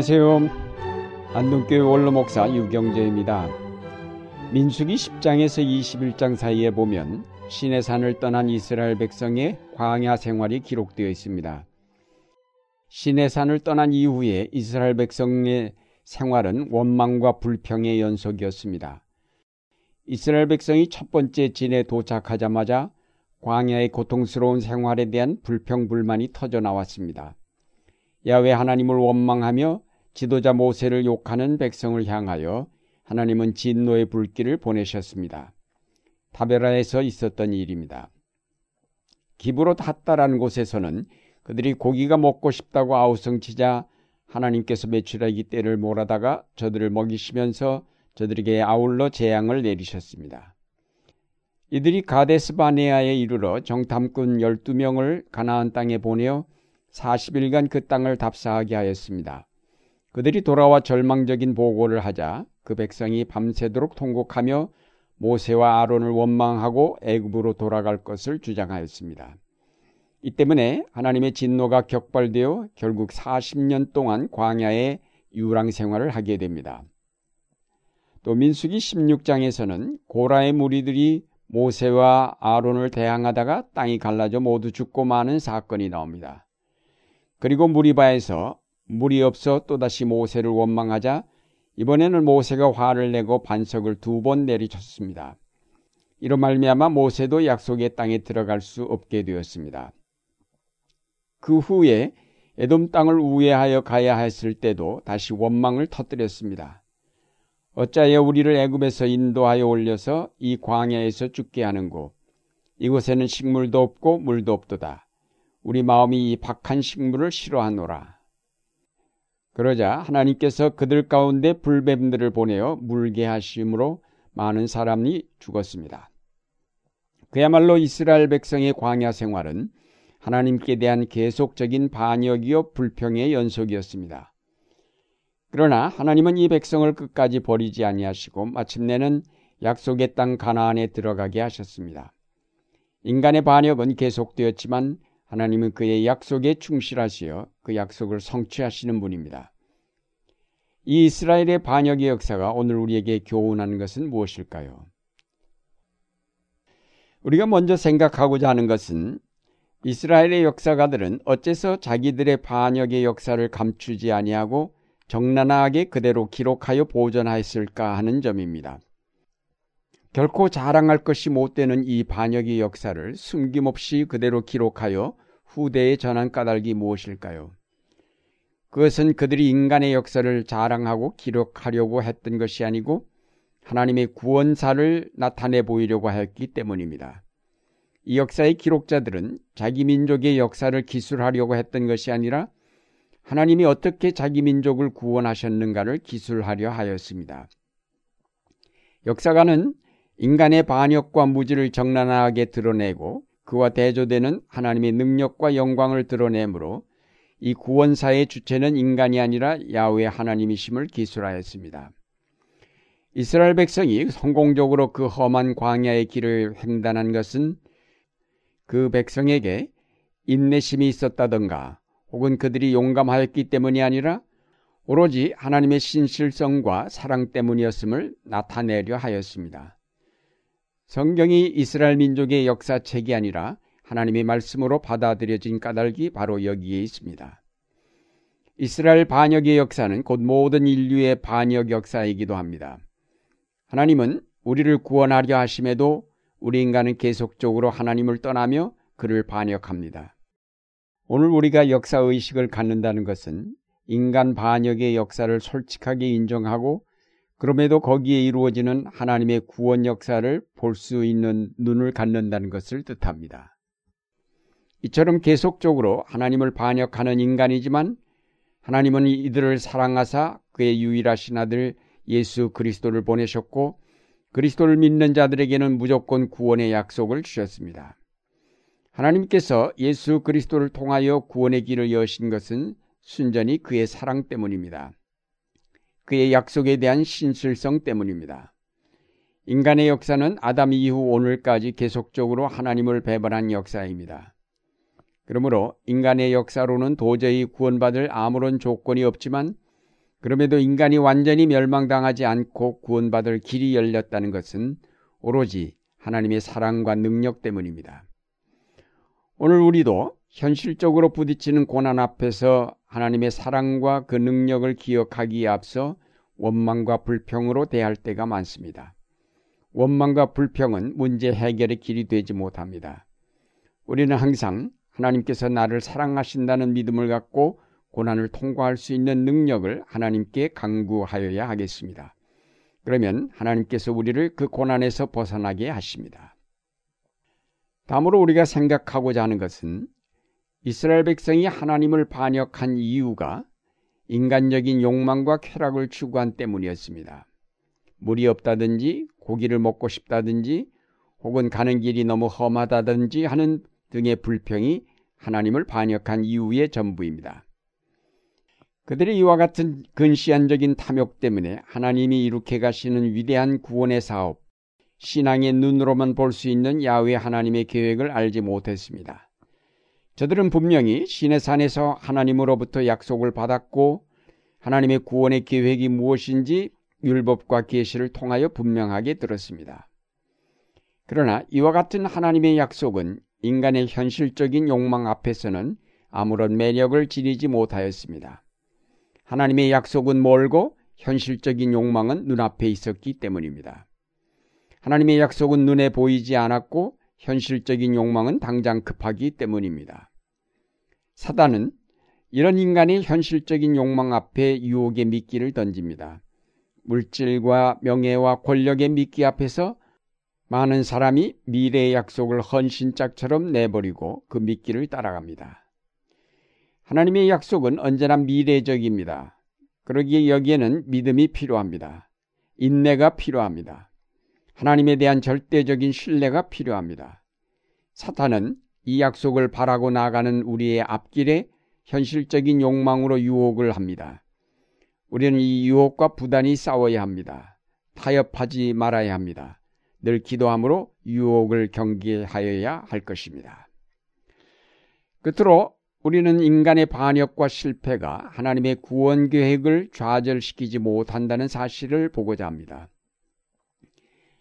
안녕하세요. 안동교회 원로목사 유경재입니다. 민수기 10장에서 21장 사이에 보면 신의 산을 떠난 이스라엘 백성의 광야 생활이 기록되어 있습니다. 신의 산을 떠난 이후에 이스라엘 백성의 생활은 원망과 불평의 연속이었습니다. 이스라엘 백성이 첫 번째 진에 도착하자마자 광야의 고통스러운 생활에 대한 불평불만이 터져 나왔습니다. 야외 하나님을 원망하며 지도자 모세를 욕하는 백성을 향하여 하나님은 진노의 불길을 보내셨습니다. 다베라에서 있었던 일입니다. 기브로 핫다라는 곳에서는 그들이 고기가 먹고 싶다고 아우성치자 하나님께서 메추라기 떼를 몰아다가 저들을 먹이시면서 저들에게 아울러 재앙을 내리셨습니다. 이들이 가데스 바네아에 이르러 정탐꾼 12명을 가나안 땅에 보내어 40일간 그 땅을 답사하게 하였습니다. 그들이 돌아와 절망적인 보고를 하자 그 백성이 밤새도록 통곡하며 모세와 아론을 원망하고 애굽으로 돌아갈 것을 주장하였습니다. 이 때문에 하나님의 진노가 격발되어 결국 40년 동안 광야의 유랑 생활을 하게 됩니다. 또 민수기 16장에서는 고라의 무리들이 모세와 아론을 대항하다가 땅이 갈라져 모두 죽고 마는 사건이 나옵니다. 그리고 무리바에서 물이 없어 또다시 모세를 원망하자 이번에는 모세가 화를 내고 반석을 두 번 내리쳤습니다. 이로 말미암아 모세도 약속의 땅에 들어갈 수 없게 되었습니다. 그 후에 에돔 땅을 우회하여 가야 했을 때도 다시 원망을 터뜨렸습니다. 어찌하여 우리를 애굽에서 인도하여 올려서 이 광야에서 죽게 하는고 이곳에는 식물도 없고 물도 없도다. 우리 마음이 이 박한 식물을 싫어하노라. 그러자 하나님께서 그들 가운데 불뱀들을 보내어 물게 하심으로 많은 사람이 죽었습니다. 그야말로 이스라엘 백성의 광야 생활은 하나님께 대한 계속적인 반역이요 불평의 연속이었습니다. 그러나 하나님은 이 백성을 끝까지 버리지 아니하시고 마침내는 약속의 땅 가나안에 들어가게 하셨습니다. 인간의 반역은 계속되었지만 하나님은 그의 약속에 충실하시어 그 약속을 성취하시는 분입니다. 이 이스라엘의 반역의 역사가 오늘 우리에게 교훈하는 것은 무엇일까요? 우리가 먼저 생각하고자 하는 것은 이스라엘의 역사가들은 어째서 자기들의 반역의 역사를 감추지 아니하고 적나라하게 그대로 기록하여 보존하였을까 하는 점입니다. 결코 자랑할 것이 못 되는 이 반역의 역사를 숨김없이 그대로 기록하여 후대에 전한 까닭이 무엇일까요? 그것은 그들이 인간의 역사를 자랑하고 기록하려고 했던 것이 아니고 하나님의 구원사를 나타내 보이려고 하였기 때문입니다. 이 역사의 기록자들은 자기 민족의 역사를 기술하려고 했던 것이 아니라 하나님이 어떻게 자기 민족을 구원하셨는가를 기술하려 하였습니다. 역사가는 인간의 반역과 무지를 적나라하게 드러내고 그와 대조되는 하나님의 능력과 영광을 드러내므로 이 구원사의 주체는 인간이 아니라 야외 하나님이심을 기술하였습니다. 이스라엘 백성이 성공적으로 그 험한 광야의 길을 횡단한 것은 그 백성에게 인내심이 있었다던가 혹은 그들이 용감하였기 때문이 아니라 오로지 하나님의 신실성과 사랑 때문이었음을 나타내려 하였습니다. 성경이 이스라엘 민족의 역사책이 아니라 하나님의 말씀으로 받아들여진 까닭이 바로 여기에 있습니다. 이스라엘 반역의 역사는 곧 모든 인류의 반역 역사이기도 합니다. 하나님은 우리를 구원하려 하심에도 우리 인간은 계속적으로 하나님을 떠나며 그를 반역합니다. 오늘 우리가 역사의식을 갖는다는 것은 인간 반역의 역사를 솔직하게 인정하고 그럼에도 거기에 이루어지는 하나님의 구원 역사를 볼 수 있는 눈을 갖는다는 것을 뜻합니다. 이처럼 계속적으로 하나님을 반역하는 인간이지만 하나님은 이들을 사랑하사 그의 유일하신 아들 예수 그리스도를 보내셨고 그리스도를 믿는 자들에게는 무조건 구원의 약속을 주셨습니다. 하나님께서 예수 그리스도를 통하여 구원의 길을 여신 것은 순전히 그의 사랑 때문입니다. 그의 약속에 대한 신실성 때문입니다. 인간의 역사는 아담 이후 오늘까지 계속적으로 하나님을 배반한 역사입니다. 그러므로 인간의 역사로는 도저히 구원받을 아무런 조건이 없지만 그럼에도 인간이 완전히 멸망당하지 않고 구원받을 길이 열렸다는 것은 오로지 하나님의 사랑과 능력 때문입니다. 오늘 우리도 현실적으로 부딪히는 고난 앞에서 하나님의 사랑과 그 능력을 기억하기에 앞서 원망과 불평으로 대할 때가 많습니다. 원망과 불평은 문제 해결의 길이 되지 못합니다. 우리는 항상 하나님께서 나를 사랑하신다는 믿음을 갖고 고난을 통과할 수 있는 능력을 하나님께 강구하여야 하겠습니다. 그러면 하나님께서 우리를 그 고난에서 벗어나게 하십니다. 다음으로 우리가 생각하고자 하는 것은 이스라엘 백성이 하나님을 반역한 이유가 인간적인 욕망과 쾌락을 추구한 때문이었습니다. 물이 없다든지 고기를 먹고 싶다든지 혹은 가는 길이 너무 험하다든지 하는 등의 불평이 하나님을 반역한 이유의 전부입니다. 그들의 이와 같은 근시안적인 탐욕 때문에 하나님이 이룩해 가시는 위대한 구원의 사업, 신앙의 눈으로만 볼 수 있는 야외 하나님의 계획을 알지 못했습니다. 저들은 분명히 신의 산에서 하나님으로부터 약속을 받았고 하나님의 구원의 계획이 무엇인지 율법과 계시를 통하여 분명하게 들었습니다. 그러나 이와 같은 하나님의 약속은 인간의 현실적인 욕망 앞에서는 아무런 매력을 지니지 못하였습니다. 하나님의 약속은 멀고 현실적인 욕망은 눈앞에 있었기 때문입니다. 하나님의 약속은 눈에 보이지 않았고 현실적인 욕망은 당장 급하기 때문입니다. 사단은 이런 인간의 현실적인 욕망 앞에 유혹의 미끼를 던집니다. 물질과 명예와 권력의 미끼 앞에서 많은 사람이 미래의 약속을 헌신짝처럼 내버리고 그 미끼를 따라갑니다. 하나님의 약속은 언제나 미래적입니다. 그러기에 여기에는 믿음이 필요합니다. 인내가 필요합니다. 하나님에 대한 절대적인 신뢰가 필요합니다. 사탄은 이 약속을 바라고 나가는 우리의 앞길에 현실적인 욕망으로 유혹을 합니다. 우리는 이 유혹과 부단히 싸워야 합니다. 타협하지 말아야 합니다. 늘 기도함으로 유혹을 경계하여야 할 것입니다. 끝으로 우리는 인간의 반역과 실패가 하나님의 구원 계획을 좌절시키지 못한다는 사실을 보고자 합니다.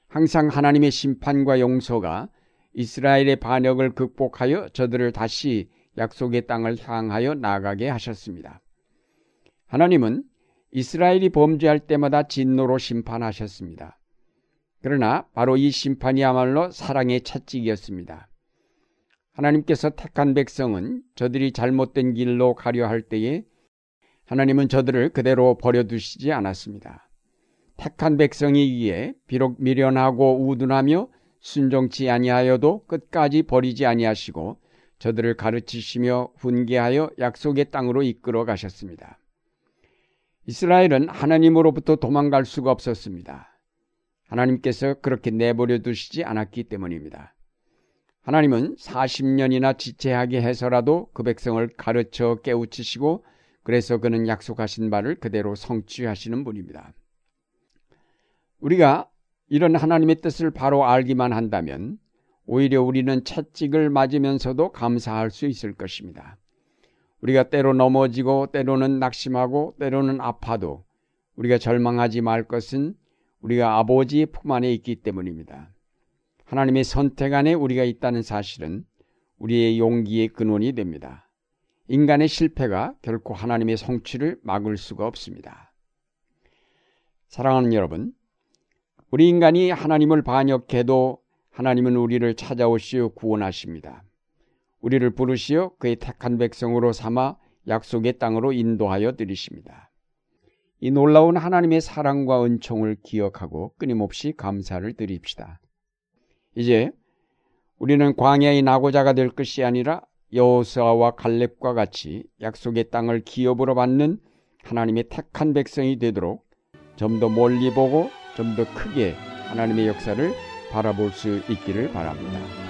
항상 하나님의 심판과 용서가 이스라엘의 반역을 극복하여 저들을 다시 약속의 땅을 향하여 나가게 하셨습니다. 하나님은 이스라엘이 범죄할 때마다 진노로 심판하셨습니다. 그러나 바로 이 심판이야말로 사랑의 채찍이었습니다. 하나님께서 택한 백성은 저들이 잘못된 길로 가려 할 때에 하나님은 저들을 그대로 버려두시지 않았습니다. 택한 백성이기에 비록 미련하고 우둔하며 순종치 아니하여도 끝까지 버리지 아니하시고 저들을 가르치시며 훈계하여 약속의 땅으로 이끌어 가셨습니다. 이스라엘은 하나님으로부터 도망갈 수가 없었습니다. 하나님께서 그렇게 내버려 두시지 않았기 때문입니다. 하나님은 40년이나 지체하게 해서라도 그 백성을 가르쳐 깨우치시고 그래서 그는 약속하신 바를 그대로 성취하시는 분입니다. 우리가 이런 하나님의 뜻을 바로 알기만 한다면 오히려 우리는 채찍을 맞으면서도 감사할 수 있을 것입니다. 우리가 때로 넘어지고 때로는 낙심하고 때로는 아파도 우리가 절망하지 말 것은 우리가 아버지의 품 안에 있기 때문입니다. 하나님의 선택 안에 우리가 있다는 사실은 우리의 용기의 근원이 됩니다. 인간의 실패가 결코 하나님의 성취를 막을 수가 없습니다. 사랑하는 여러분, 우리 인간이 하나님을 반역해도 하나님은 우리를 찾아오시어 구원하십니다. 우리를 부르시어 그의 택한 백성으로 삼아 약속의 땅으로 인도하여 드리십니다. 이 놀라운 하나님의 사랑과 은총을 기억하고 끊임없이 감사를 드립시다. 이제 우리는 광야의 나고자가 될 것이 아니라 여호수아와 갈렙과 같이 약속의 땅을 기업으로 받는 하나님의 택한 백성이 되도록 좀 더 멀리 보고 좀 더 크게 하나님의 역사를 바라볼 수 있기를 바랍니다.